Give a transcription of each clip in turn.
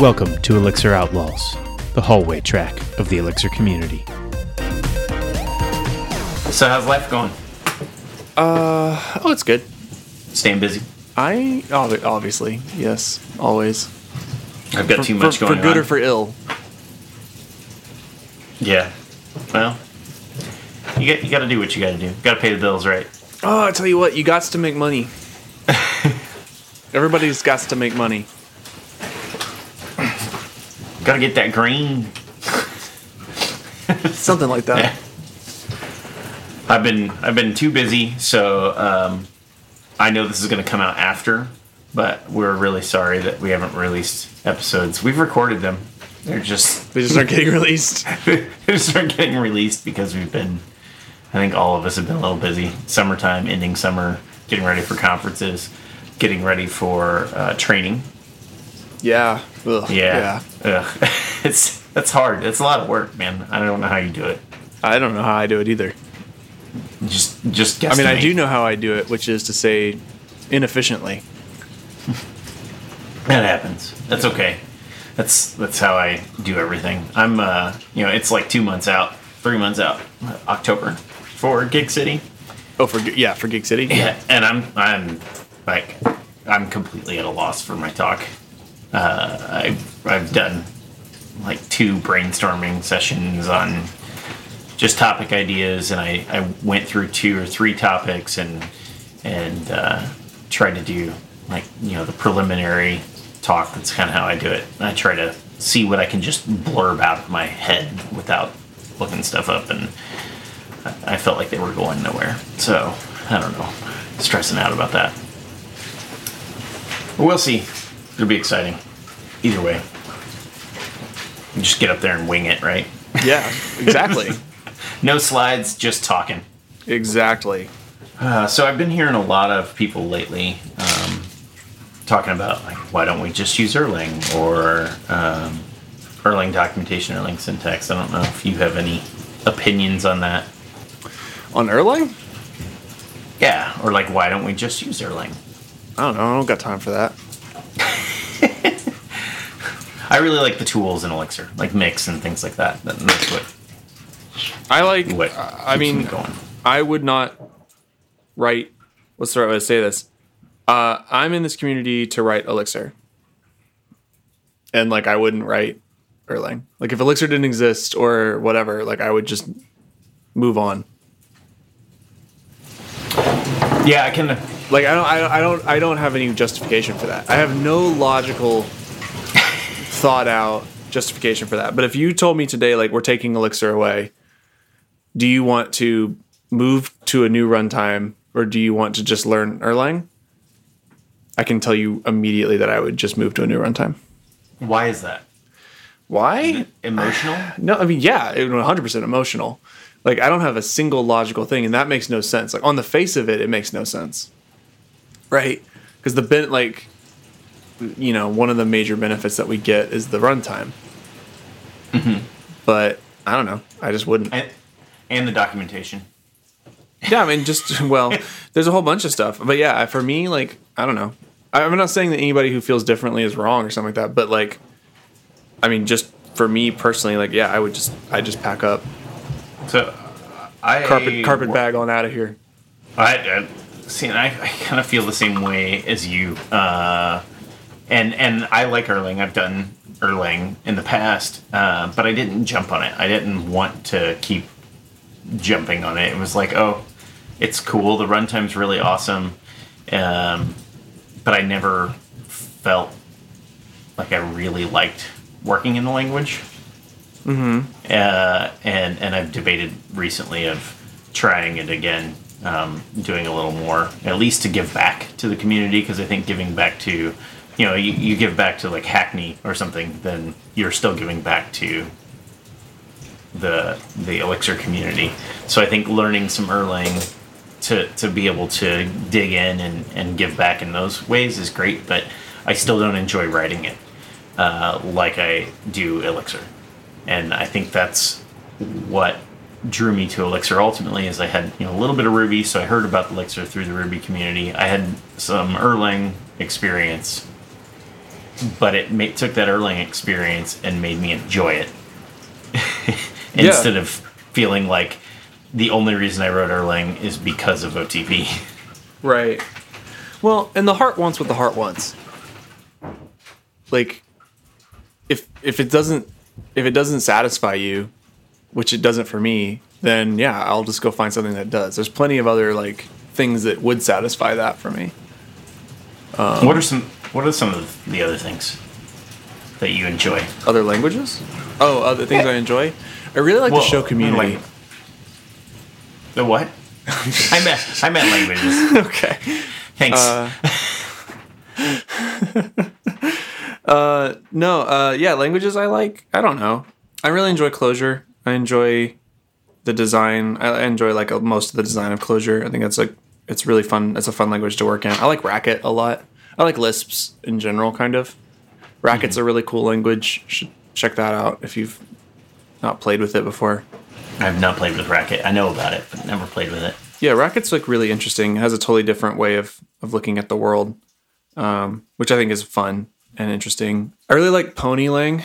Welcome to Elixir Outlaws, the hallway track of the Elixir community. So how's life going? Uh, oh, it's good. Staying busy. I ob- obviously yes, always I've got too much for going on. For good on. or for ill. yeah. Well, you got you got to do what you got to do. Got to pay the bills, right? Oh, I tell you what, you got to make money. Everybody's got to make money. Got to get that green. Something like that. Yeah. I've been I've been too busy, so um, I know this is going to come out after, but we're really sorry that we haven't released episodes. We've recorded them. They're just They just aren't getting released. they just aren't getting released because we've been. I think all of us have been a little busy. Summertime, ending summer, getting ready for conferences, getting ready for uh, training. Yeah. Ugh, Yeah, Ugh. it's that's hard. It's a lot of work, man. I don't know how you do it. I don't know how I do it either. Just just guess. I mean, I do know how I do it, which is to say, inefficiently. That happens. That's okay. That's that's how I do everything. I'm uh you know it's like two months out, three months out, October for Gig City. Oh, for yeah, for Gig City. Yeah, and I'm I'm like I'm completely at a loss for my talk. Uh, I've I've done like two brainstorming sessions on just topic ideas, and I, I went through two or three topics and and uh, tried to do like you know the preliminary talk. That's kind of how I do it. I try to see what I can just blurb out of my head without looking stuff up, and I, felt like they were going nowhere. So I don't know, stressing out about that. We'll see. It'll be exciting. Either way, you just get up there and wing it, right? Yeah, exactly. No slides, just talking. exactly. Uh, so I've been hearing a lot of people lately um, talking about like, why don't we just use Erlang or um, Erlang documentation, Erlang syntax. I don't know if you have any opinions on that. On Erlang? Yeah, or like why don't we just use Erlang? I don't know. I don't got time for that. I really like the tools in Elixir, like Mix and things like that. That- That's what. I like. what I mean, me. I would not write. What's the right way to say this? Uh, I'm in this community to write Elixir, and like I wouldn't write Erlang. Like if Elixir didn't exist or whatever, like I would just move on. Yeah, I can. Like I don't, I, I don't, I don't have any justification for that. I have no logical, thought out justification for that. But if you told me today, like we're taking Elixir away, do you want to move to a new runtime or do you want to just learn Erlang? I can tell you immediately that I would just move to a new runtime. Why is that? Why? Emotional? No, I mean, yeah, 100% emotional. Like, I don't have a single logical thing, and that makes no sense. Like, on the face of it, it makes no sense. Right? Because the ben, like, you know, one of the major benefits that we get is the runtime. But I don't know. I just wouldn't. and, and the documentation. Yeah, I mean, just, well, there's a whole bunch of stuff. But yeah, for me, like, I don't know. I'm not saying that anybody who feels differently is wrong or something like that, but like, I mean, just for me personally, like, yeah, I would just, I just pack up, So, I carpet, carpet bag on out of here. I, I see, and I, I kind of feel the same way as you. Uh, and and I like Erlang. I've done Erlang in the past, uh, but I didn't jump on it. I didn't want to keep jumping on it. It was like, oh, it's cool. The runtime's really awesome, um, but I never felt like I really liked working in the language uh, and and I've debated recently of trying it again, um, doing a little more, at least to give back to the community because I think giving back to, you know, you, you give back to like Hackney or something, then you're still giving back to the the Elixir community. So I think learning some Erlang to to be able to dig in and and give back in those ways is great, but I still don't enjoy writing it uh, like I do Elixir and I think that's what drew me to Elixir ultimately is I had you know a little bit of Ruby, so I heard about Elixir through the Ruby community. I had some Erlang experience, but it took that Erlang experience and made me enjoy it instead of feeling like the only reason I wrote Erlang is because of OTP. Right. Well, and the heart wants what the heart wants. Like, if if it doesn't if it doesn't satisfy you, which it doesn't for me, then yeah, I'll just go find something that does. There's plenty of other like things that would satisfy that for me. what are some What are some of the other things that you enjoy? Other languages? Oh, other things I enjoy. I really like Well, to show community. like- The what? I meant I meant languages. okay. Thanks. No, uh, yeah, languages I like. I don't know. I really enjoy Clojure. I enjoy the design. I enjoy like uh, most of the design of Clojure. I think that's like it's really fun. It's a fun language to work in. I like Racket a lot. I like Lisps in general, kind of. Racket's a really cool language. Should check that out if you've not played with it before. I've not played with Racket. I know about it, but never played with it. Yeah, Racket's like really interesting. It has a totally different way of of looking at the world, um, which I think is fun and interesting. I really like Ponylang.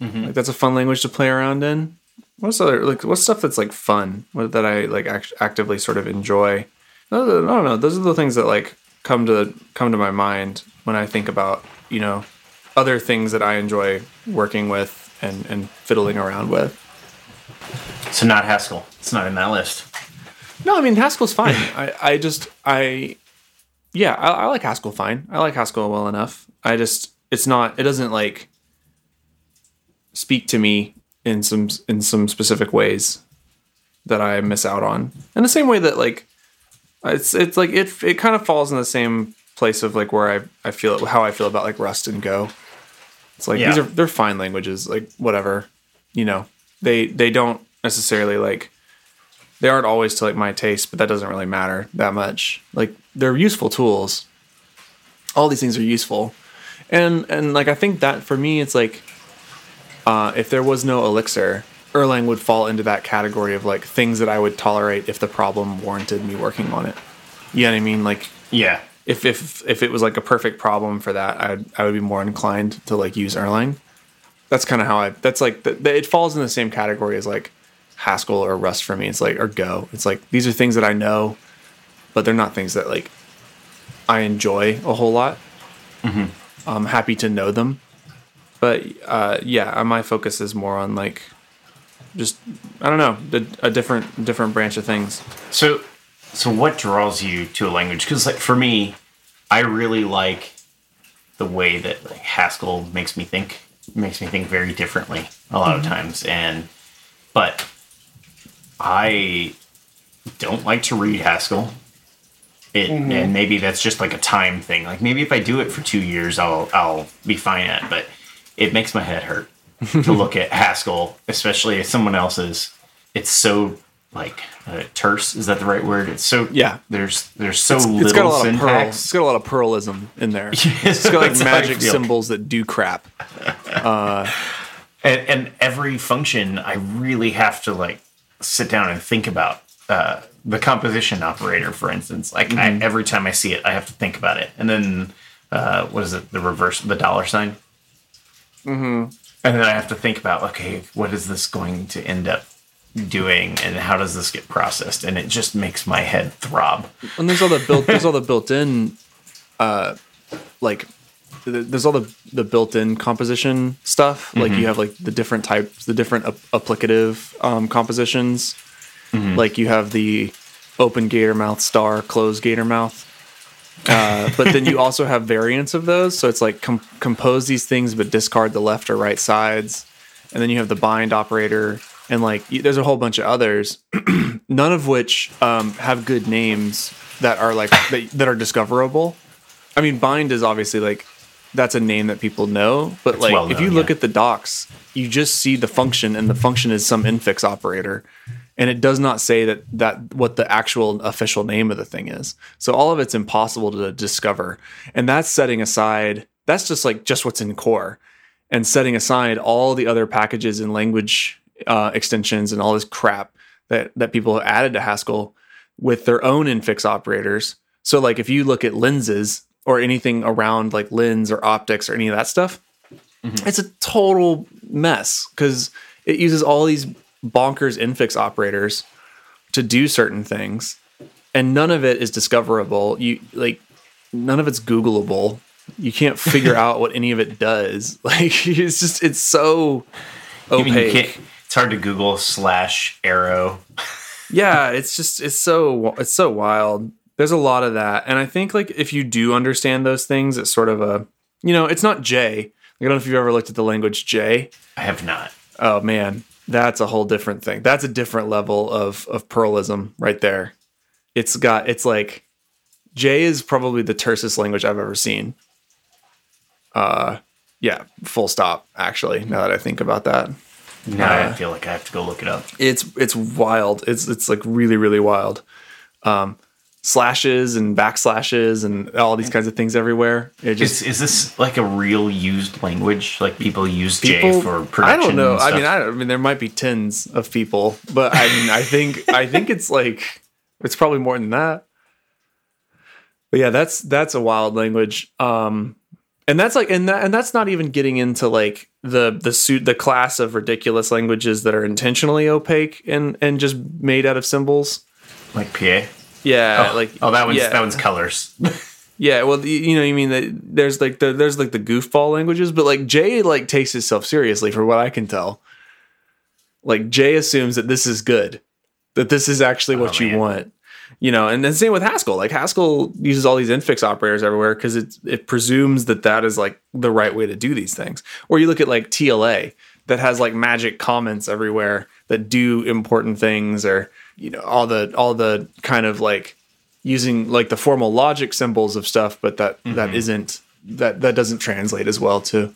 Like that's a fun language to play around in. What's other like what's stuff that's like fun what, that I like act- actively sort of enjoy? I don't know. Those are the things that like come to come to my mind when I think about you know other things that I enjoy working with and and fiddling around with. So not Haskell. It's not in that list. No, I mean Haskell's fine. I, I just I yeah, I, I like Haskell fine. I like Haskell well enough. I just it's not it doesn't like speak to me in some in some specific ways that I miss out on. In the same way that like it's it's like it it kind of falls in the same place of like where I I feel how I feel about like Rust and Go. It's like these are they're fine languages, like whatever. You know, they they don't necessarily like they aren't always to like my taste, but that doesn't really matter that much. Like they're useful tools. All these things are useful, and and like I think that for me, it's like uh, if there was no Elixir, Erlang would fall into that category of like things that I would tolerate if the problem warranted me working on it. You know what I mean? Like Yeah. if if if it was like a perfect problem for that, I'd I would be more inclined to like use Erlang. That's kind of how I. That's like the, the, it falls in the same category as like Haskell or Rust for me. It's like or Go. It's like these are things that I know, but they're not things that like I enjoy a whole lot. I'm happy to know them, but uh, yeah, my focus is more on like just I don't know the, a different different branch of things. So, so what draws you to a language? Because, like, for me, I really like the way that like, Haskell makes me think. Makes me think very differently a lot of mm-hmm. times, and but I don't like to read Haskell. It mm-hmm. and maybe that's just like a time thing. Like maybe if I do it for two years, I'll I'll be fine at. it. But it makes my head hurt to look at Haskell, especially if someone else's. It's so like uh, terse. Is that the right word? It's so Yeah. There's there's so little It's got a lot of Perl. It's got a lot of perlism in there. It's got like magic symbols that do crap. and, and every function I really have to like sit down and think about uh, the composition operator, for instance. Like I, every time I see it, I have to think about it. And then uh, what is it? The reverse, the dollar sign. Mm-hmm. And then I have to think about okay, what is this going to end up doing, and how does this get processed? And it just makes my head throb. And there's all the built. There's all the built-in, uh, like there's all the the built-in composition stuff. Like you have like the different types, the different ap- applicative um, compositions. Like you have the open gator mouth star, closed gator mouth. Uh, but then you also have variants of those. So it's like com- compose these things, but discard the left or right sides. And then you have the bind operator, and like y- there's a whole bunch of others, none of which um, have good names that are like that, that are discoverable. I mean, bind is obviously like that's a name that people know, but like well if you known, look yeah. at the docs, you just see the function, and the function is some infix operator, and it does not say that that what the actual official name of the thing is. So all of it's impossible to discover, and that's setting aside. That's just like just what's in core, and setting aside all the other packages and language uh, extensions and all this crap that that people have added to Haskell with their own infix operators. So like if you look at lenses or anything around like lens or optics or any of that stuff, it's a total mess because it uses all these bonkers infix operators to do certain things, and none of it is discoverable. You like none of it's Googleable. You can't figure out what any of it does. Like it's just it's so you opaque. can't, it's hard to Google slash arrow. yeah it's just it's so it's so wild there's a lot of that and i think like if you do understand those things it's sort of a you know it's not j like, i don't know if you've ever looked at the language j I have not. oh man that's a whole different thing that's a different level of of perlism right there it's got it's like j is probably the tersest language i've ever seen uh yeah full stop actually now that i think about that Now Uh, I feel like I have to go look it up. it's it's wild. It's it's like really really wild. Um, slashes and backslashes and all these kinds of things everywhere. It just Is, is this like a real used language? Like people use people. J for production? I don't know. I mean, I, I mean, there might be tens of people, but I mean, I think I think it's like it's probably more than that. But yeah, that's that's a wild language. Um, and that's like and that and that's not even getting into like the the suit the class of ridiculous languages that are intentionally opaque and and just made out of symbols. like PA. Yeah, Oh, like oh, that one's yeah. that one's colors. Yeah, well, you know, you mean that there's like the there's like the goofball languages, but like J like takes himself seriously, for what I can tell. Like J assumes that this is good, that this is actually oh, what Oh, you man. want, you know. And then same with Haskell. Like Haskell uses all these infix operators everywhere because it it presumes that that is like the right way to do these things. Or you look at like TLA that has like magic comments everywhere that do important things, or you know all the all the kind of like using like the formal logic symbols of stuff, but that that mm-hmm. isn't that that doesn't translate as well to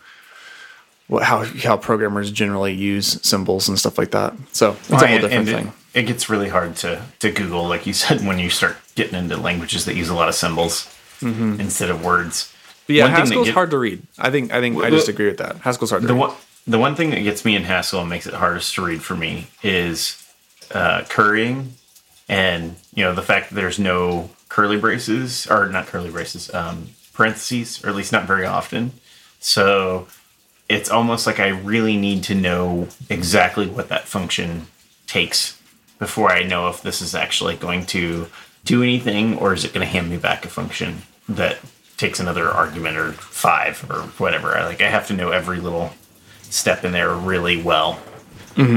what how how programmers generally use symbols and stuff like that. So it's a whole different and thing. It, it gets really hard to to Google, like you said, when you start getting into languages that use a lot of symbols mm-hmm. instead of words. But yeah, One Haskell's get- hard to read. I think I think I just agree with that. Haskell's hard to The read. one the one thing that gets me in Haskell and makes it hardest to read for me is uh, currying, and you know the fact that there's no curly braces or not curly braces, um, parentheses, or at least not very often. So it's almost like I really need to know exactly what that function takes before I know if this is actually going to do anything or is it going to hand me back a function that takes another argument or five or whatever. I like I have to know every little step in there really well,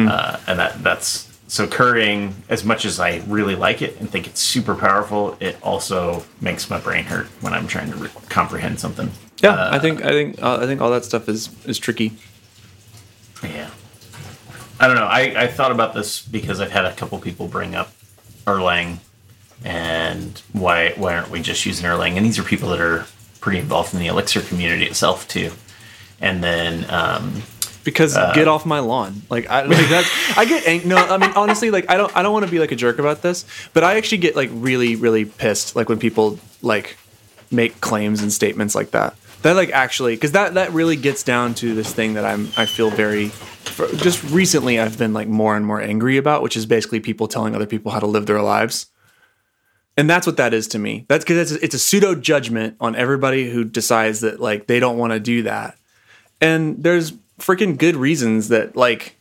uh, and that that's so currying. As much as I really like it and think it's super powerful, it also makes my brain hurt when I'm trying to re- comprehend something. yeah, I think I think uh, I think all that stuff is is tricky. Yeah. I don't know. I, I thought about this because I've had a couple people bring up Erlang and why why aren't we just using Erlang? And these are people that are pretty involved in the Elixir community itself too. And then um, because uh, get off my lawn. Like I like that's I get ang- no. I mean honestly, like I don't I don't want to be like a jerk about this, but I actually get like really really pissed like when people like make claims and statements like that. That like actually because that that really gets down to this thing that I'm I feel very just recently I've been like more and more angry about, which is basically people telling other people how to live their lives. And that's what that is to me. That's because it's, it's a pseudo judgment on everybody who decides that like they don't want to do that and there's freaking good reasons that like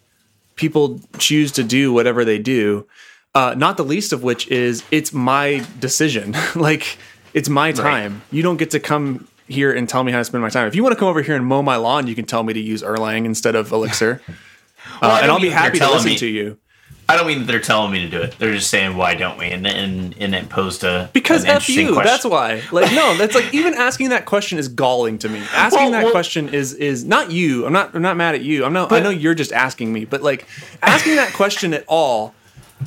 people choose to do whatever they do uh, not the least of which is it's my decision. Like it's my time. You don't get to come here and tell me how to spend my time. If you want to come over here and mow my lawn you can tell me to use erlang instead of elixir. Well, uh, and i'll be happy to listen me- to you I don't mean that they're telling me to do it. They're just saying why don't we? And and and it posed a because an f you question. that's why. Like no that's like even asking that question is galling to me. Asking Well, that well- question is is not you. I'm not i'm not mad at you. I'm not i know you're just asking me but like asking that question at all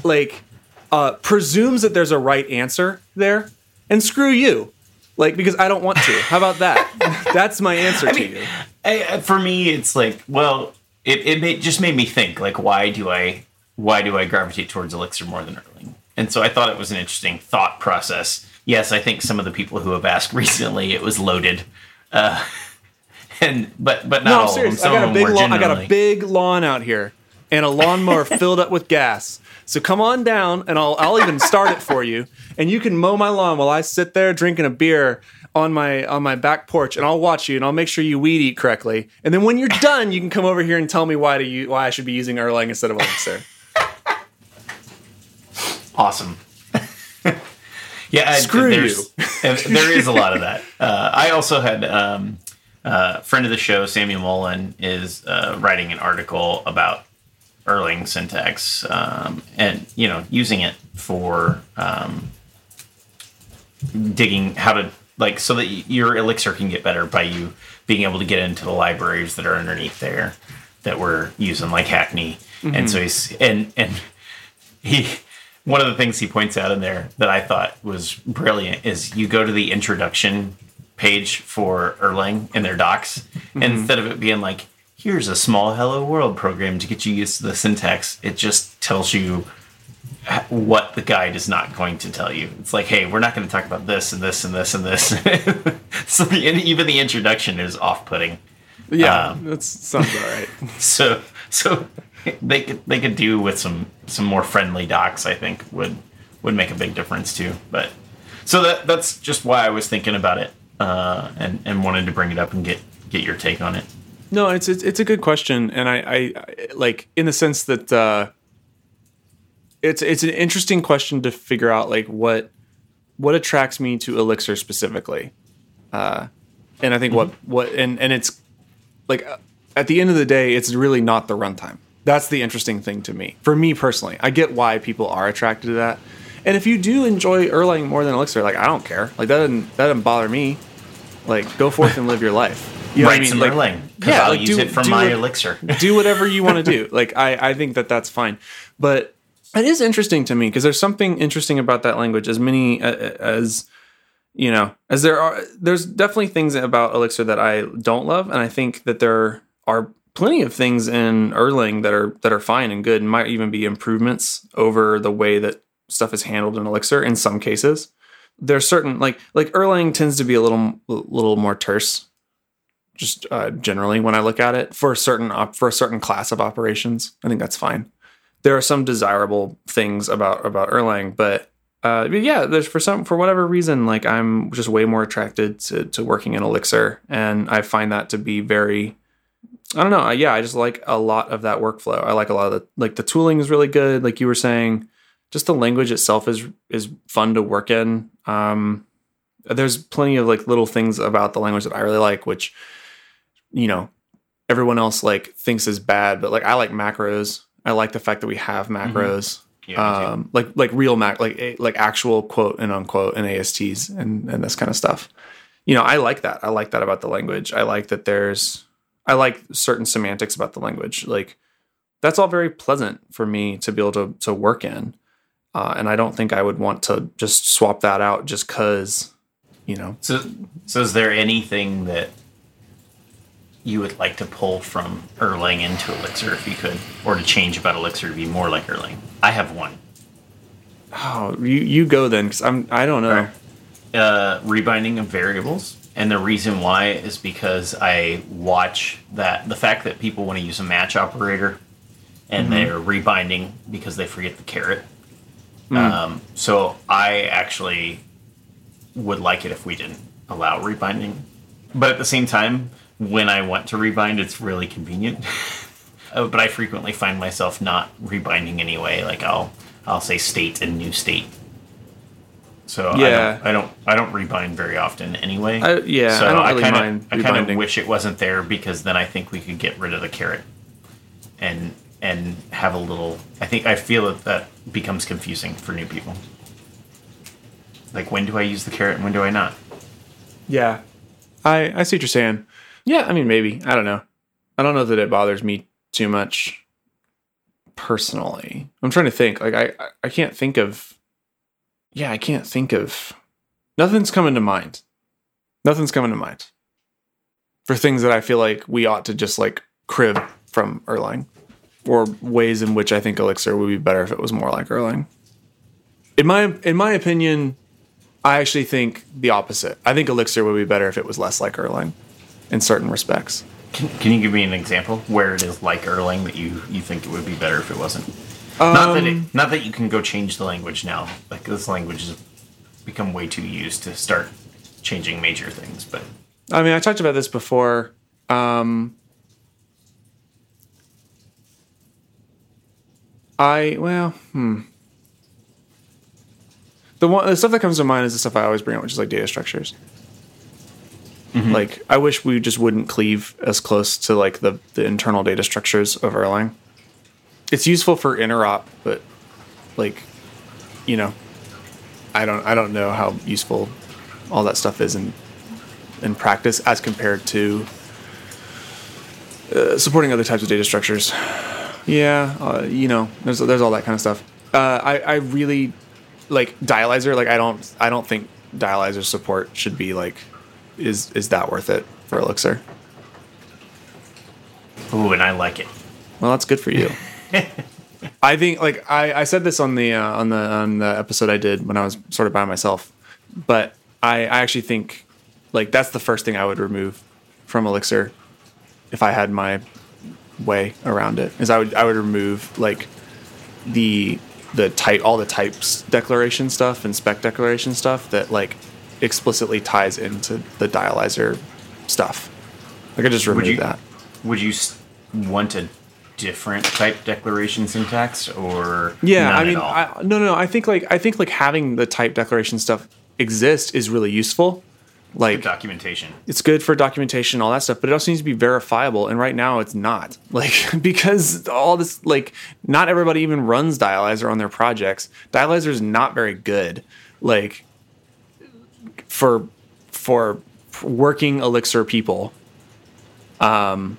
like uh presumes that there's a right answer there and screw you. Like because i don't want to. How about that? That's my answer to mean, you. I, I- for me, it's like, well, it, it made, just made me think, like, why do I why do I gravitate towards Elixir more than Erlang? And so I thought it was an interesting thought process. Yes, I think some of the people who have asked recently, it was loaded, uh, and but but not no all serious i got a big lawn i got a big lawn out here and a lawnmower filled up with gas. So come on down, and I'll I'll even start it for you, and you can mow my lawn while I sit there drinking a beer on my on my back porch, and I'll watch you, and I'll make sure you weed eat correctly. And then when you're done, you can come over here and tell me why to you why I should be using Erlang instead of Elixir. Awesome. yeah, I- Screw and there is a lot of that. Uh, I also had um, uh, friend of the show, Samuel Mullen, is uh, writing an article about Erlang syntax um, and you know using it for um, digging how to like so that your elixir can get better by you being able to get into the libraries that are underneath there that we're using like hackney and so he's and and he one of the things he points out in there that I thought was brilliant is you go to the introduction page for Erlang in their docs, and instead of it being like, here's a small hello world program to get you used to the syntax, it just tells you what the guide is not going to tell you. It's like, hey, we're not going to talk about this and this and this and this. so the, even the introduction is off putting. Yeah, Um, that sounds all right. So so they could they could do with some some more friendly docs. I think would would make a big difference too. But so that that's just why I was thinking about it uh, and and wanted to bring it up and get get your take on it. No, it's it's, it's a good question, and I, I, I like in the sense that uh, it's it's an interesting question to figure out like what what attracts me to Elixir specifically, uh, and I think what what and and it's like uh, at the end of the day, it's really not the runtime. That's the interesting thing to me. For me personally, I get why people are attracted to that. And if you do enjoy Erlang more than Elixir, like I don't care. Like that doesn't that doesn't bother me. Like go forth and live your life. You know what I Write some Like, Erlang yeah, I'll like, use do- it for my what- elixir. do whatever you want to do. Like I, I think that that's fine. But it is interesting to me because there's something interesting about that language. As many uh, as you know, as there are, there's definitely things about Elixir that I don't love, and I think that there are plenty of things in Erlang that are that are fine and good, and might even be improvements over the way that stuff is handled in Elixir in some cases. There's certain like like Erlang tends to be a little little more terse just uh, generally when I look at it for a certain op- for a certain class of operations. I think that's fine. There are some desirable things about about Erlang, but uh, yeah, there's for some for whatever reason, like I'm just way more attracted to to working in Elixir, and I find that to be very. I don't know. I- Yeah, I just like a lot of that workflow. I like a lot of the like the tooling is really good. Like you were saying, just the language itself is is fun to work in. Um, there's plenty of like little things about the language that I really like, which you know everyone else like thinks is bad but like i like macros i like the fact that we have macros Yeah, me too. um like like real mac like like actual quote and unquote and asts and and this kind of stuff you know i like that i like that about the language i like that there's i like certain semantics about the language like that's all very pleasant for me to be able to to work in uh, and i don't think i would want to just swap that out just because you know So so is there anything that you would like to pull from Erlang into Elixir if you could, or to change about Elixir to be more like Erlang? I have one. oh you you go then because i'm i don't know uh, rebinding of variables. And the reason why is because I watch that the fact that people want to use a match operator and they're rebinding because they forget the caret. Um, so I actually would like it if we didn't allow rebinding. But at the same time, when I want to rebind, it's really convenient. Uh, but I frequently find myself not rebinding anyway. Like I'll I'll say state and new state. So Yeah. I don't, I don't I don't rebind very often anyway. I- yeah, I don't really kinda, mind I kind of wish it wasn't there because then I think we could get rid of the caret and and have a little. I think I feel that that becomes confusing for new people. Like when do I use the caret and when do I not? Yeah. I I see what you're saying. Yeah, I mean maybe. I don't know. I don't know that it bothers me too much personally. I'm trying to think. Like I I- I can't think of Yeah, I can't think of nothing's coming to mind. Nothing's coming to mind. For things that I feel like we ought to just like crib from Erlang or ways in which I think Elixir would be better if it was more like Erlang. In my in my opinion, I actually think the opposite. I think Elixir would be better if it was less like Erlang in certain respects. Can, can you give me an example where it is like Erlang that you, you think it would be better if it wasn't? Not that it, not that you can go change the language now. Like this language has become way too used to start changing major things. But I mean, I talked about this before. Um, I well, hmm. The one the stuff that comes to mind is the stuff I always bring up, which is like data structures. Like I wish we just wouldn't cleave as close to like the the internal data structures of Erlang. It's useful for interop, but like, you know, I don't I don't know how useful all that stuff is in in practice as compared to uh, supporting other types of data structures. Yeah, uh, you know, there's there's all that kind of stuff. Uh, I I really like dialyzer. Like I don't I don't think dialyzer support should be like is is that worth it for Elixir? ooh, and I like it. Well, that's good for you. I think like I, I said this on the uh, on the on the episode I did when I was sort of by myself, but I, I actually think like that's the first thing I would remove from Elixir if I had my way around it is I would I would remove like the the type all the types declaration stuff and spec declaration stuff that like explicitly ties into the dialyzer stuff. Like I just remove you- that. Would you want a different type declaration syntax or Yeah, I mean? I, no, no, no. I think like I think like having the type declaration stuff exist is really useful. Like documentation. it's good for documentation, all that stuff, but it also needs to be verifiable. And right now, it's not. Like because all this, like, not everybody even runs Dialyzer on their projects. Dialyzer is not very good. Like for for working Elixir people. Um,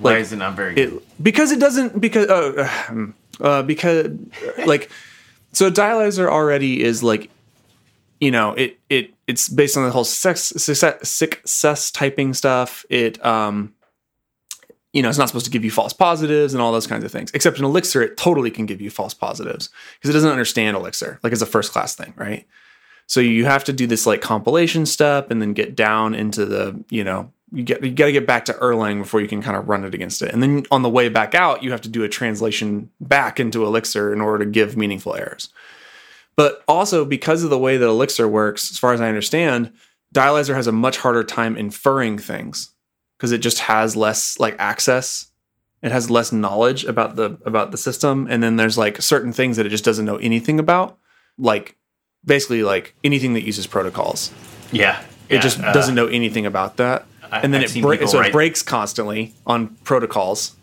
Why like, is it not very it good? because it doesn't because uh, uh because like so dialyzer already is like you know it it it's based on the whole sex success, success typing stuff it um you know it's not supposed to give you false positives and all those kinds of things except in elixir it totally can give you false positives because it doesn't understand elixir like it's a first class thing right so you have to do this like compilation step and then get down into the, you know, you get you got to get back to Erlang before you can kind of run it against it. And then on the way back out, you have to do a translation back into Elixir in order to give meaningful errors. But also because of the way that Elixir works, as far as I understand, Dialyzer has a much harder time inferring things because it just has less like access. It has less knowledge about the about the system, and then there's like certain things that it just doesn't know anything about, like basically like anything that uses protocols. Yeah. It yeah, just uh, doesn't know anything about that, I- and then I've it breaks. So it breaks constantly on protocols.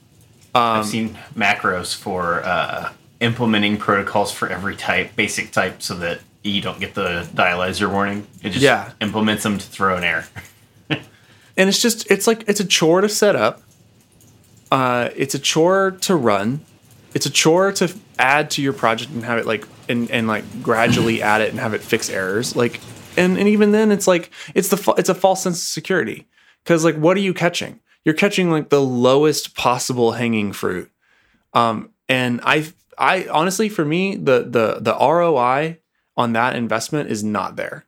I've seen macros for uh, implementing protocols for every type, basic type, so that you don't get the dialyzer warning. It just Yeah. implements them to throw an error. and it's just it's like it's a chore to set up uh, it's a chore to run it's a chore to add to your project and have it like and, and like gradually add it and have it fix errors like and, and even then it's like it's the it's a false sense of security because like what are you catching? You're catching like the lowest possible hanging fruit. Um and i i honestly for me the the the roi on that investment is not there.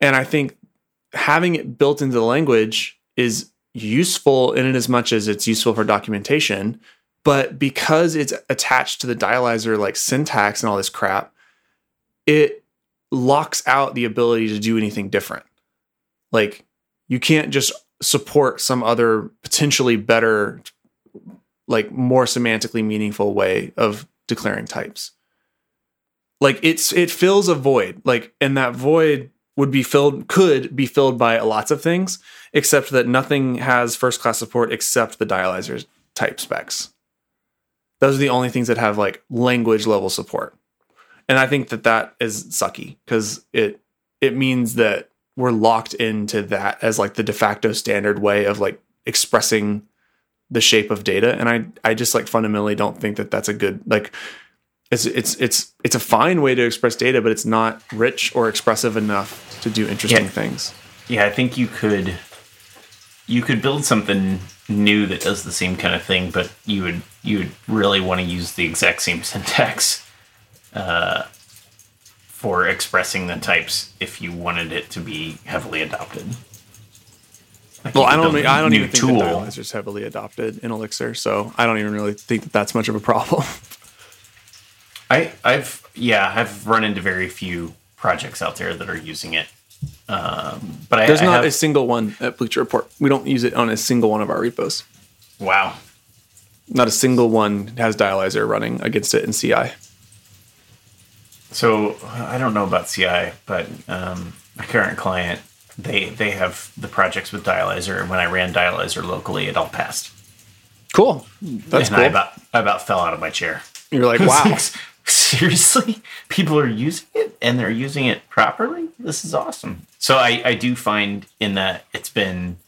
And i think having it built into the language is useful in as much as it's useful for documentation. But because it's attached to the dialyzer like syntax and all this crap it locks out the ability to do anything different. Like you can't just support some other potentially better like more semantically meaningful way of declaring types. Like it's it fills a void like and that void would be filled could be filled by lots of things except that nothing has first class support except the dialyzer's type specs. Those are the only things that have like language level support. And i think that that is sucky because it it means that we're locked into that as like the de facto standard way of like expressing the shape of data and i i just like fundamentally don't think that that's a good like it's it's it's it's a fine way to express data but it's not rich or expressive enough to do interesting Yeah. things Yeah, I think you could you could build something new that does the same kind of thing, but you would you would really want to use the exact same syntax uh, for expressing the types if you wanted it to be heavily adopted. Like, Well, I don't. I don't even think that heavily adopted in Elixir, so I don't even really think that that's much of a problem. I, I've yeah, I've run into very few projects out there that are using it. Um, but I, There's I not have, a single one at Bleacher Report. We don't use it on a single one of our repos. wow. Not a single one has dialyzer running against it in CI. So I don't know about CI, but um, my current client they they have the projects with Dialyzer, and when I ran Dialyzer locally, it all passed. Cool. That's and cool. I about I about fell out of my chair. You're like, wow. like, Seriously, people are using it and they're using it properly. This is awesome. So I, I do find in that it's been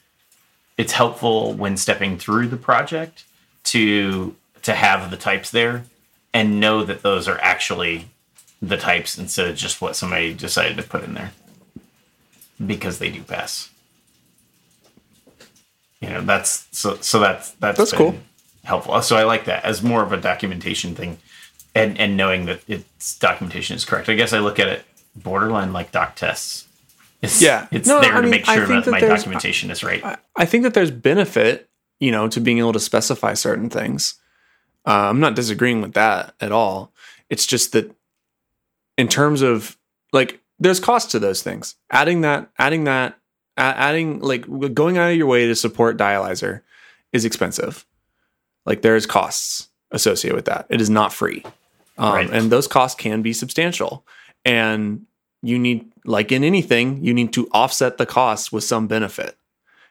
it's helpful when stepping through the project to to have the types there and know that those are actually the types instead of just what somebody decided to put in there because they do pass. You know, that's so so that's that's, That's cool. helpful. So I like that as more of a documentation thing and and knowing that its documentation is correct. I guess I look at it borderline like doc tests. It's, Yeah. it's No, there I to mean, make sure that, that my documentation is right. I- I think that there's benefit, you know, to being able to specify certain things. Uh, I'm not disagreeing with that at all. It's just that in terms of like, there's cost to those things. Adding that, adding that, adding like going out of your way to support dialyzer is expensive. Like there's costs associated with that. It is not free, um, Right. and those costs can be substantial. And you need, like in anything, you need to offset the costs with some benefit.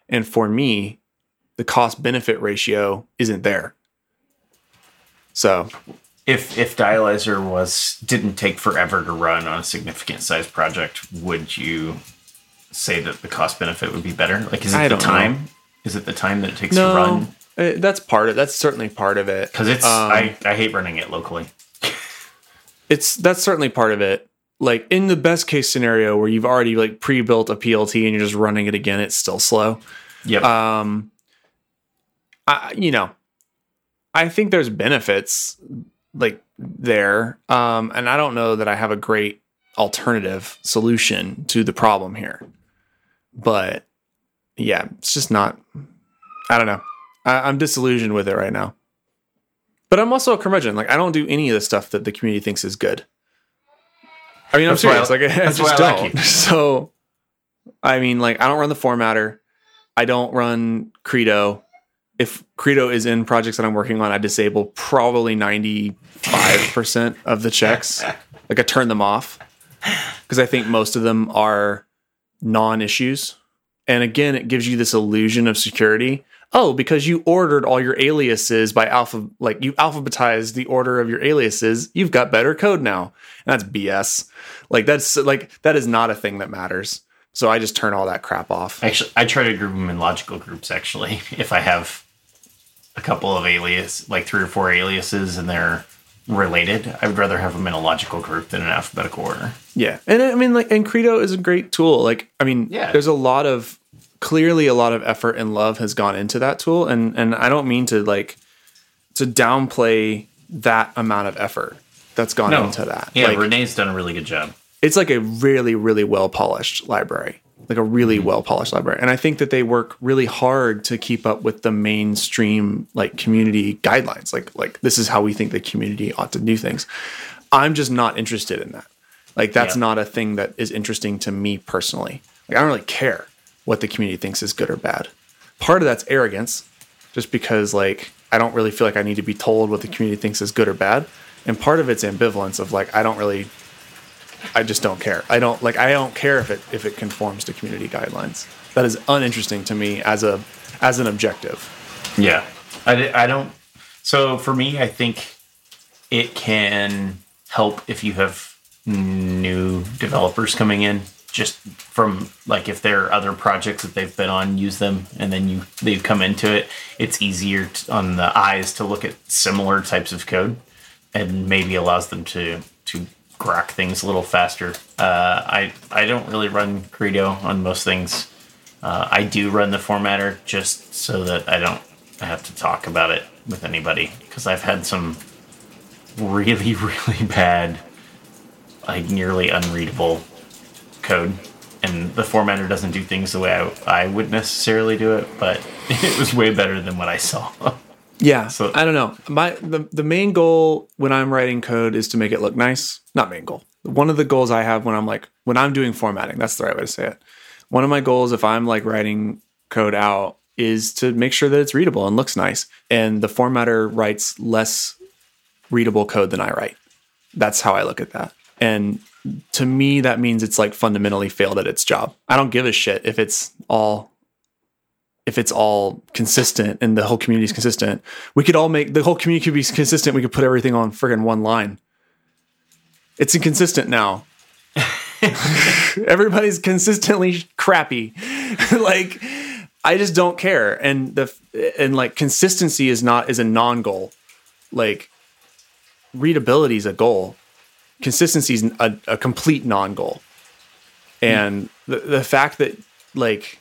And for me, the cost benefit ratio isn't there. So if if dialyzer was didn't take forever to run on a significant size project, would you say that the cost benefit would be better? Like, is it I the don't know. time? Is it the time that it takes to run? uh, that's part of that's certainly part of it. Because it's Um, I I hate running it locally. it's that's certainly part of it. Like in the best case scenario where you've already like pre-built a PLT and you're just running it again, it's still slow. Yep. Um, I you know, I think there's benefits like there, um, and I don't know that I have a great alternative solution to the problem here. But yeah, it's just not. I don't know. I, I'm disillusioned with it right now. But I'm also a curmudgeon. Like I don't do any of the stuff that the community thinks is good. I mean, I'm That's why I- serious. like I, I just I don't. you. So, I mean, like I don't run the formatter. I don't run Credo. If Credo is in projects that I'm working on, I disable probably 95% of the checks. Like I turn them off because I think most of them are non issues. And again, it gives you this illusion of security. Oh, because you ordered all your aliases by alpha, like you alphabetized the order of your aliases, you've got better code now. And that's BS. Like that's like that is not a thing that matters. So I just turn all that crap off. Actually, I try to group them in logical groups. Actually, if I have a couple of alias, like three or four aliases, and they're related, I would rather have them in a logical group than an alphabetical order. Yeah. And I mean like and Credo is a great tool. Like I mean, Yeah. there's a lot of clearly a lot of effort and love has gone into that tool and and I don't mean to like to downplay that amount of effort that's gone No, into that. Yeah, Like, Renee's done a really good job. it's like a really really well polished library like a really Mm-hmm. well polished library. And i think that they work really hard to keep up with the mainstream like community guidelines like like this is how we think the community ought to do things. I'm just not interested in that. Like that's Yeah. not a thing that is interesting to me personally. Like i don't really care what the community thinks is good or bad. Part of that's arrogance just because like i don't really feel like i need to be told what the community thinks is good or bad. And part of it's ambivalence of like i don't really I just don't care. I don't like. I don't care if it if it conforms to community guidelines. That is uninteresting to me as a as an objective. Yeah, I, I don't. So for me, I think it can help if you have new developers coming in. Just from like if there are other projects that they've been on, use them, and then you they've come into it. It's easier on the eyes to look at similar types of code, and maybe allows them to to grok things a little faster. Uh, I I don't really run Credo on most things. Uh, I do run the formatter just so that I don't have to talk about it with anybody because I've had some really, really bad, like nearly unreadable code, and the formatter doesn't do things the way I, I would necessarily do it, but it was way better than what I saw. Yeah. So- I don't know. My the, the main goal when I'm writing code is to make it look nice. Not main goal. One of the goals I have when I'm like when I'm doing formatting, that's the right way to say it. One of my goals if I'm like writing code out is to make sure that it's readable and looks nice. And the formatter writes less readable code than I write. That's how I look at that. And to me that means it's like fundamentally failed at its job. I don't give a shit if it's all if it's all consistent and the whole community is consistent, we could all make the whole community could be consistent. We could put everything on friggin' one line. It's inconsistent now. Everybody's consistently crappy. like I just don't care. And the and like consistency is not is a non-goal. Like readability is a goal. Consistency is a, a complete non-goal. And the the fact that like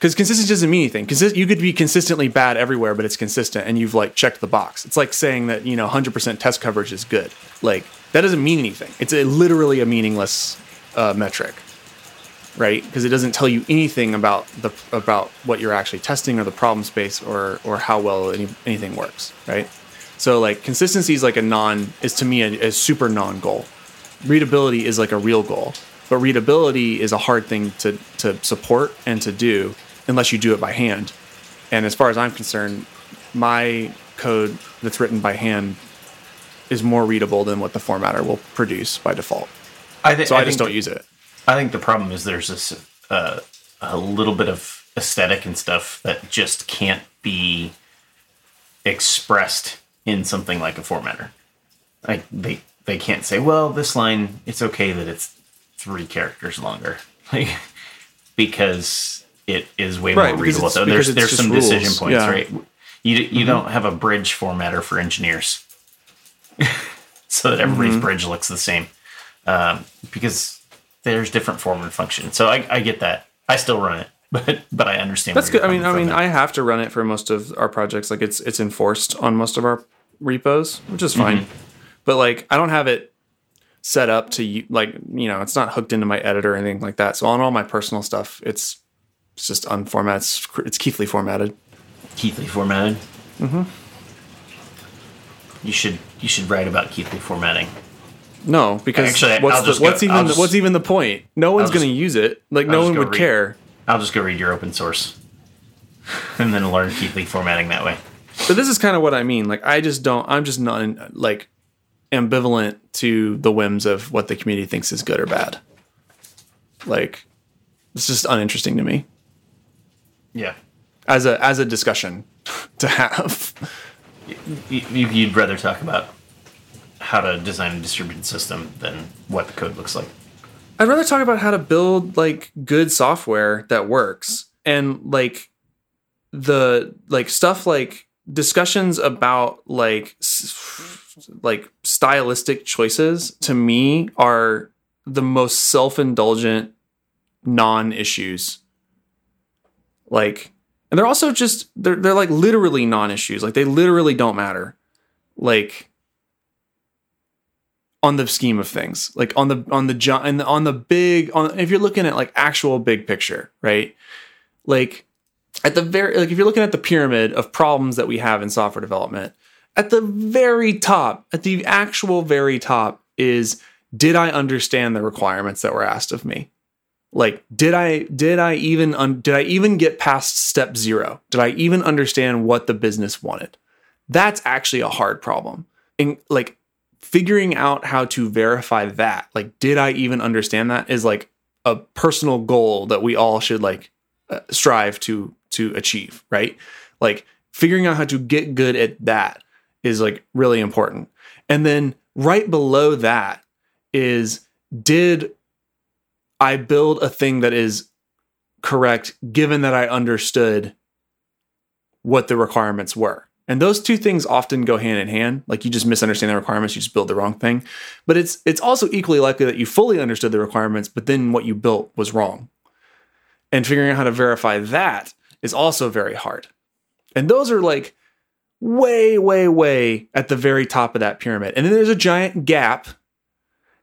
because consistency doesn't mean anything. Because you could be consistently bad everywhere, but it's consistent, and you've like checked the box. It's like saying that you know 100% test coverage is good. Like that doesn't mean anything. It's a, literally a meaningless uh, metric, right? Because it doesn't tell you anything about the about what you're actually testing or the problem space or or how well any, anything works, right? So like consistency is like a non is to me a, a super non goal. Readability is like a real goal, but readability is a hard thing to to support and to do unless you do it by hand. And as far as I'm concerned, my code that's written by hand is more readable than what the formatter will produce by default. I, th- So I, think just don't the- use it. I think the problem is there's this uh, a little bit of aesthetic and stuff that just can't be expressed in something like a formatter. Like they they can't say, well, this line it's okay that it's three characters longer, like because it is way Right, more readable. So there's there's some rules, decision points, yeah. Mm-hmm. right? You you don't have a bridge formatter for engineers, so that everybody's Mm-hmm. bridge looks the same, um, because there's different form and function. So I, I get that. I still run it, but but I understand. That's good. I mean, I mean, from I have to run it for most of our projects. Like it's it's enforced on most of our repos, which is fine. But like, I don't have it set up to like you know, it's not hooked into my editor or anything like that. So on all my personal stuff, it's it's just unformatted. It's, Keathley formatted. Keathley formatted. Mm-hmm. You should you should write about Keathley formatting. No, because Actually, what's the, go- what's even just- what's even the point? No one's going to use it. Like I'll no one would read- care. I'll just go read your open source, and then learn Keathley formatting that way. But this is kind of what I mean. Like I just don't. I'm just not like ambivalent to the whims of what the community thinks is good or bad. Like it's just uninteresting to me Yeah, as a as a discussion to have. you, you'd rather talk about how to design a distributed system than what the code looks like. I'd rather talk about how to build like good software that works and like the like stuff like discussions about like like stylistic choices to me are the most self-indulgent non-issues like and they're also just they're they're like literally non-issues. Like they literally don't matter. Like on the scheme of things. Like on the on the and on the big on if you're looking at like actual big picture right? Like at the very like if you're looking at the pyramid of problems that we have in software development at the very top at the actual very top is did i understand the requirements that were asked of me like did i did i even un- did i even get past step 0 did i even understand what the business wanted? That's actually a hard problem. And like figuring out how to verify that like did i even understand that is like a personal goal that we all should like uh, strive to to achieve right? Like figuring out how to get good at that is like really important. And then right below that is did i build a thing that is correct given that i understood what the requirements were. And those two things often go hand in hand. Like you just misunderstand the requirements you just build the wrong thing. But it's it's also equally likely that you fully understood the requirements but then what you built was wrong. And figuring out how to verify that is also very hard. And those are like way way way at the very top of that pyramid. And then there's a giant gap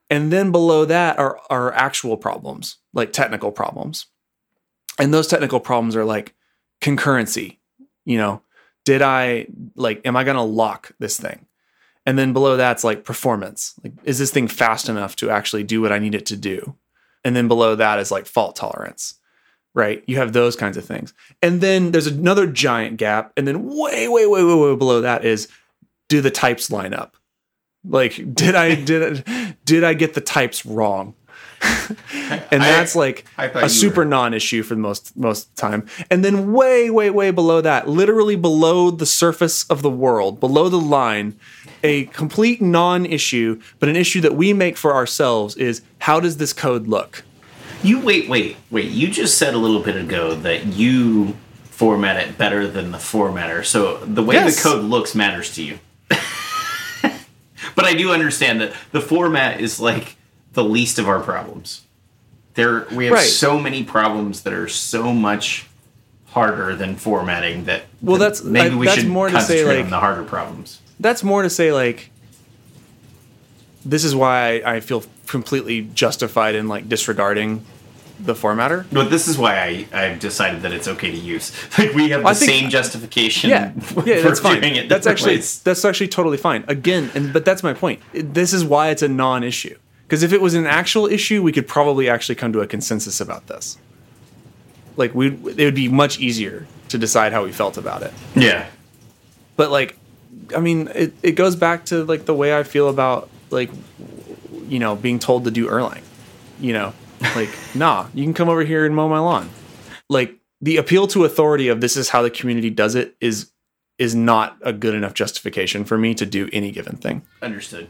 And then below that are are actual problems, like technical problems. And those technical problems are like concurrency. You know, did I like am I going to lock this thing? And then below that's like performance. Like is this thing fast enough to actually do what I need it to do? And then below that is like fault tolerance. Right? You have those kinds of things. And then there's another giant gap and then way way way way way below that is do the types line up? Like did I did did I get the types wrong? and that's like I a super were- non-issue for the most most time. And then way, way, way below that, literally below the surface of the world, below the line, a complete non-issue, but an issue that we make for ourselves is how does this code look? You wait, wait, wait. You just said a little bit ago that you format it better than the formatter. So the way Yes. the code looks matters to you. but I do understand that the format is like the least of our problems. There we have Right. so many problems that are so much harder than formatting that Well, that that's- maybe I- we that's should more to say, concentrate like- on the harder problems. That's more to say like this is why I, I feel completely justified in like disregarding the formatter. But this is why I, I've decided that it's okay to use. Like we have the think- same justification. Yeah, for yeah, that's fine. it That's actually ways. that's actually totally fine. Again, and but that's my point. This is why it's a non-issue. Because if it was an actual issue, we could probably actually come to a consensus about this. Like we, it would be much easier to decide how we felt about it. yeah. But like, I mean, it, it goes back to like the way I feel about like, you know, being told to do Erlang. You know, like, nah, you can come over here and mow my lawn. Like the appeal to authority of this is how the community does it is is not a good enough justification for me to do any given thing. Understood.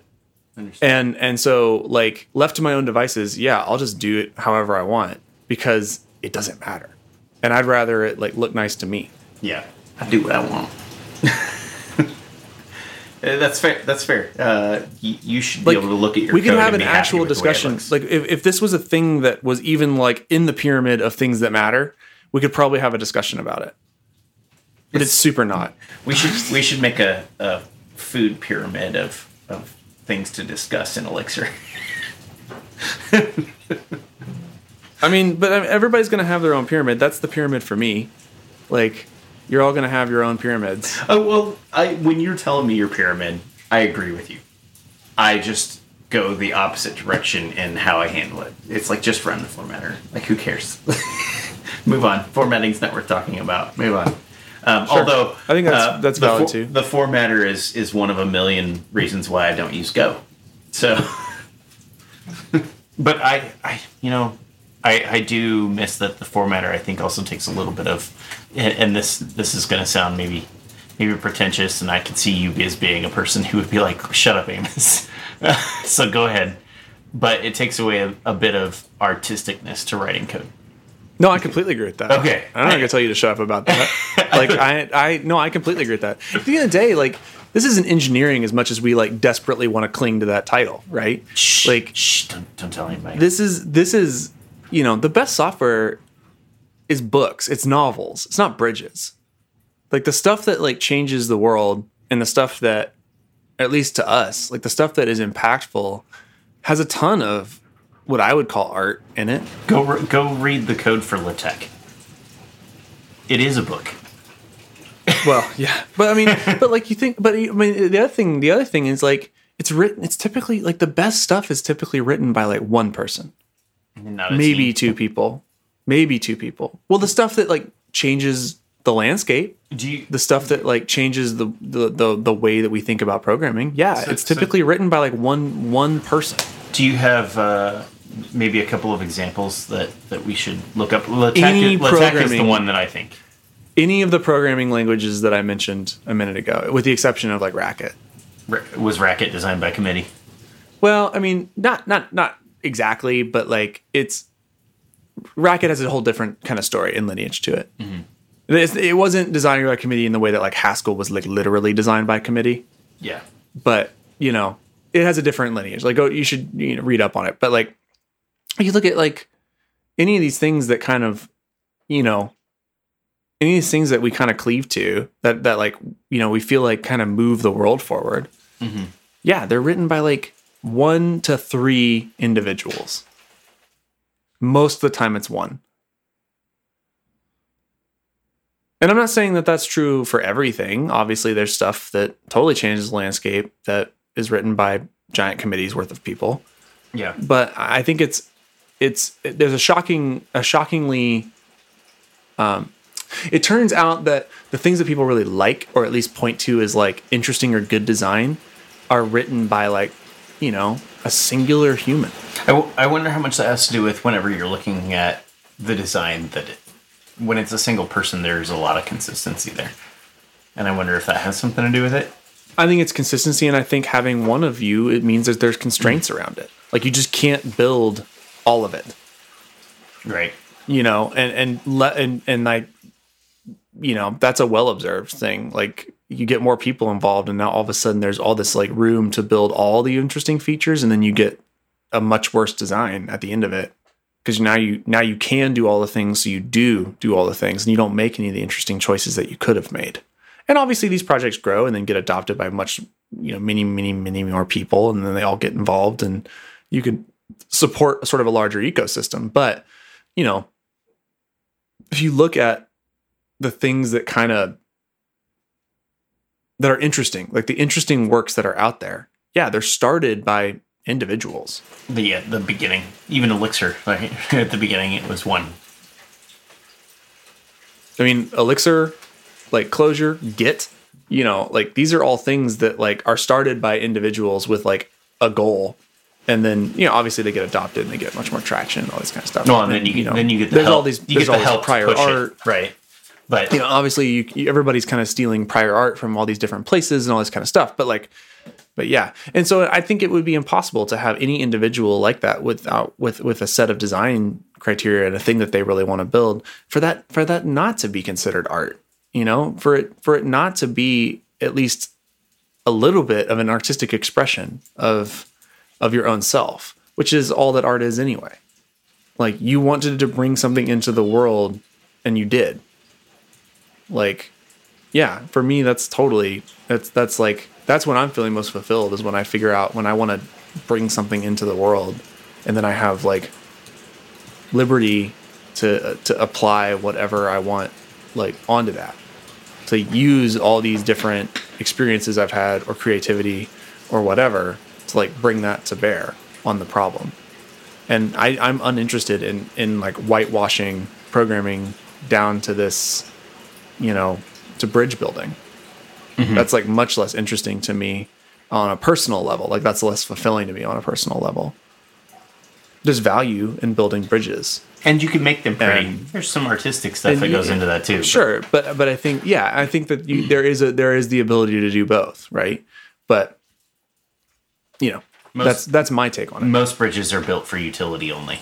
Understood. And and so like left to my own devices, yeah, I'll just do it however I want because it doesn't matter. And I'd rather it like look nice to me. yeah. I do what I want. Uh, That's fair. That's fair. Uh, you, you should be like able to look at your. we could have an actual with the way it discussion like if, if this was a thing that was even like in the pyramid of things that matter we could probably have a discussion about it but it's, It's- super not we should we should make a, a food pyramid of of things to discuss in Elixir. i mean but everybody's gonna have their own pyramid that's the pyramid for me like you're all gonna have your own pyramids Oh well, I when you're telling me your pyramid, I agree with you. I just go the opposite direction in how I handle it. It's like just run the formatter. Like who cares? Move on. Formatting's not worth talking about. Move on. Um, Although I think that's- that's the valid, too. The formatter is is one of a million reasons why I don't use Go. So, but I I you know I I do miss that the formatter. I think also takes a little bit of, and this this is going to sound maybe maybe pretentious, and I could see you as being a person who would be like, "Shut up, Amos." so go ahead. But it takes away a, a bit of artisticness to writing code. no i completely agree with that Okay. i'm not gonna tell you to shut up about that like i i no i completely agree with that at the end of the day like this isn't engineering as much as we like desperately want to cling to that title right Shh, like shh, don't, don't tell anybody. this is this is you know the best software is books. It's novels. It's not bridges. Like the stuff that like changes the world and the stuff that at least to us like the stuff that is impactful has a ton of what i would call art in it. Go re- go read the code for LaTeX. It is a book. well yeah. But i mean but like you think but i mean the other thing the other thing is like it's written it's typically like the best stuff is typically written by like one person maybe team. two people maybe two people well the stuff that like changes the landscape Do you? the stuff that like changes the the the, the way that we think about programming yeah So- it's so- typically written by like one one person Do you have uh, maybe a couple of examples that, that we should look up? LaTeX, Any is, LaTeX is the one that I think. any of the programming languages that i mentioned a minute ago with the exception of like racket Ra- Was Racket designed by committee? well i mean not not not exactly but like it's racket has a whole different kind of story and lineage to it. It's- it wasn't designed by committee in the way that like haskell was like literally designed by committee. Yeah. but you know it has a different lineage. Like go you should you know read up on it. But like you look at like any of these things that kind of you know any of these things that we kind of cleave to that that like you know we feel like kind of move the world forward. Mm-hmm. yeah they're written by like one to three individuals. Most of the time, it's one. And I'm not saying that that's true for everything. Obviously, there's stuff that totally changes the landscape that is written by giant committees worth of people. Yeah. But I think it's it's there's a shocking a shockingly um it turns out that the things that people really like or at least point to as like interesting or good design are written by like you know a singular human I, w- I wonder how much that has to do with whenever you're looking at the design that it, when it's a single person, there's a lot of consistency there. And I wonder if that has something to do with it. i think it's consistency and i think having one of you it means that there's constraints around it like you just can't build all of it Right. you know and and let and and like you know that's a well observed thing like you get more people involved and now all of a sudden there's all this like room to build all the interesting features and then you get a much worse design at the end of it. Because now you now you can do all the things so you do do all the things and you don't make any of the interesting choices that you could have made. And obviously these projects grow and then get adopted by much you know many many many more people and then they all get involved and you can support sort of a larger ecosystem. But you know if you look at the things that kind of that are interesting like the interesting works that are out there yeah they're started by individuals The uh, the beginning, even Elixir, like at the beginning, it was one. I mean, Elixir, like Clojure, Git, you know, like these are all things that like are started by individuals with like a goal. And then, you know, obviously they get adopted and they get much more traction and all this kind of stuff. No, and then you, get, then you get the there's help. all these you there's get the all this help prior art. it, right? But You know, obviously you, everybody's kind of stealing prior art from all these different places and all this kind of stuff. But like, but yeah. And so I think it would be impossible to have any individual like that without with with a set of design criteria and a thing that they really want to build for that for that not to be considered art. You know, for it for it not to be at least a little bit of an artistic expression of of your own self, which is all that art is anyway. Like you wanted to bring something into the world and you did. Like yeah, for me that's totally that's that's like that's when I'm feeling most fulfilled is when I figure out when I want to bring something into the world and then I have like liberty to uh, to apply whatever I want like onto that. To use all these different experiences I've had or creativity or whatever to like bring that to bear on the problem. And I, I'm uninterested in in like whitewashing programming down to this, you know, to bridge building. Mm-hmm. That's like much less interesting to me on a personal level. Like that's less fulfilling to me on a personal level. There's value in building bridges. and you can make them pretty. And- There's some artistic stuff that goes into that too. but- Sure, but but I think yeah, I think that you, there is a there is the ability to do both, right? But you know, Most- that's that's my take on it. Most bridges are built for utility only.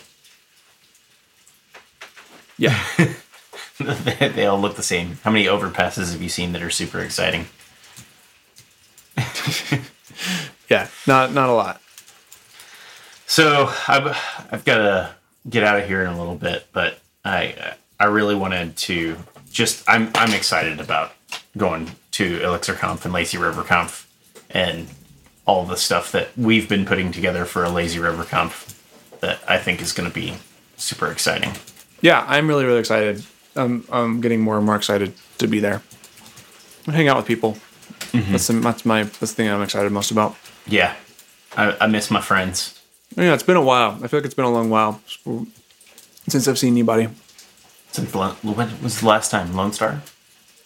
Yeah. they all look the same. How many overpasses have you seen that are super exciting? yeah, not not a lot. So I've I've got to get out of here in a little bit, but I I really wanted to just I'm I'm excited about going to Elixir ElixirConf and Lazy River Conf and all the stuff that we've been putting together for a Lazy River Conf that I think is going to be super exciting. Yeah, I'm really really excited. I'm I'm getting more and more excited to be there. Hang out with people. Mm-hmm. That's the, that's my that's the thing I'm excited most about. Yeah, I, I miss my friends. Yeah, it's been a while. I feel like it's been a long while since I've seen anybody. Since when was the last time Lone Star?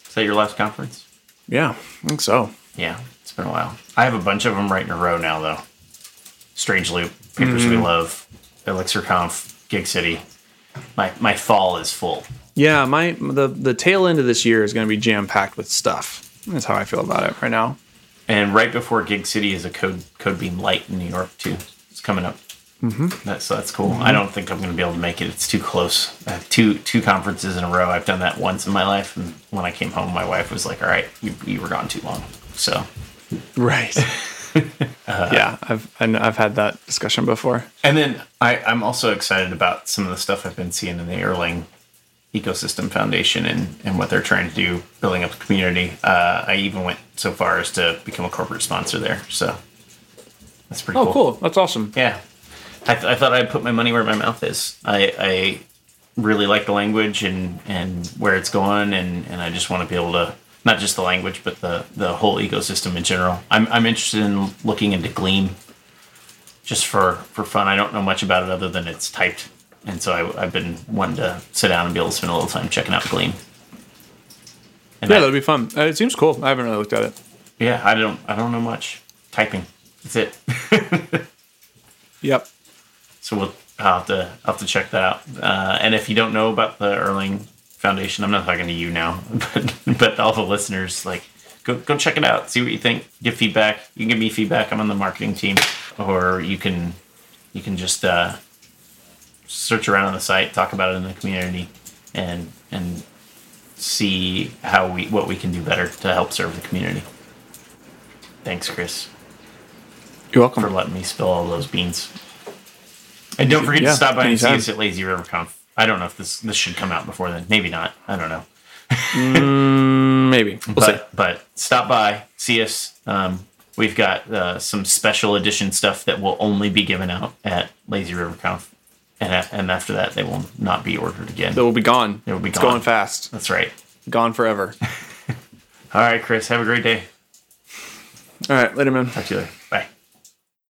Is that your last conference? Yeah, I think so. Yeah, it's been a while. I have a bunch of them right in a row now, though. Strange Loop, Papers We mm-hmm. Love, Elixir Conf, Gig City. My my fall is full. Yeah, my the the tail end of this year is going to be jam packed with stuff. That's how I feel about it right now. And right before Gig City is a Code Code BEAM Lite in New York too. It's coming up. Mm-hmm. That's so that's cool. I don't think I'm going to be able to make it. It's too close. I have two two conferences in a row. I've done that once in my life, and when I came home, my wife was like, "All right, you, you were gone too long." So Right. yeah, I've and I've had that discussion before. And then I, I'm also excited about some of the stuff I've been seeing in the Erlang ecosystem foundation and, and what they're trying to do, building up the community. Uh, I even went so far as to become a corporate sponsor there. So That's pretty Oh, cool. cool. That's awesome. Yeah, I, th- I thought I'd put my money where my mouth is. I, I really like the language and and where it's going, and and I just want to be able to not just the language, but the the whole ecosystem in general. I'm I'm interested in looking into Gleam, just for for fun. I don't know much about it other than it's typed, and so I, I've been wanting to sit down and be able to spend a little time checking out Gleam. And Yeah, I- that'd be fun. Uh, it seems cool. I haven't really looked at it. yeah, I don't I don't know much typing. That's it. Yep. So we'll I'll have to I'll have to check that out. Uh, and if you don't know about the Erlang Foundation, I'm not talking to you now, but but all the listeners, like go go check it out, see what you think, give feedback. You can give me feedback. I'm on the marketing team, or you can you can just uh, search around on the site, talk about it in the community, and and see how we what we can do better to help serve the community. Thanks, Chris You're welcome. for letting me spill all those beans. And don't forget Yeah, to stop by and see us at Lazy River Conf. I don't know if this this should come out before then. Maybe not. I don't know. Maybe. We'll see. but but stop by, see us. Um, we've got uh, some special edition stuff that will only be given out at Lazy River Conf, and a- and after that they will not be ordered again. They will be gone. They will be it's gone. going fast. That's right. Gone forever. All right, Chris. Have a great day. All right. Later, man. Talk to you later. Bye.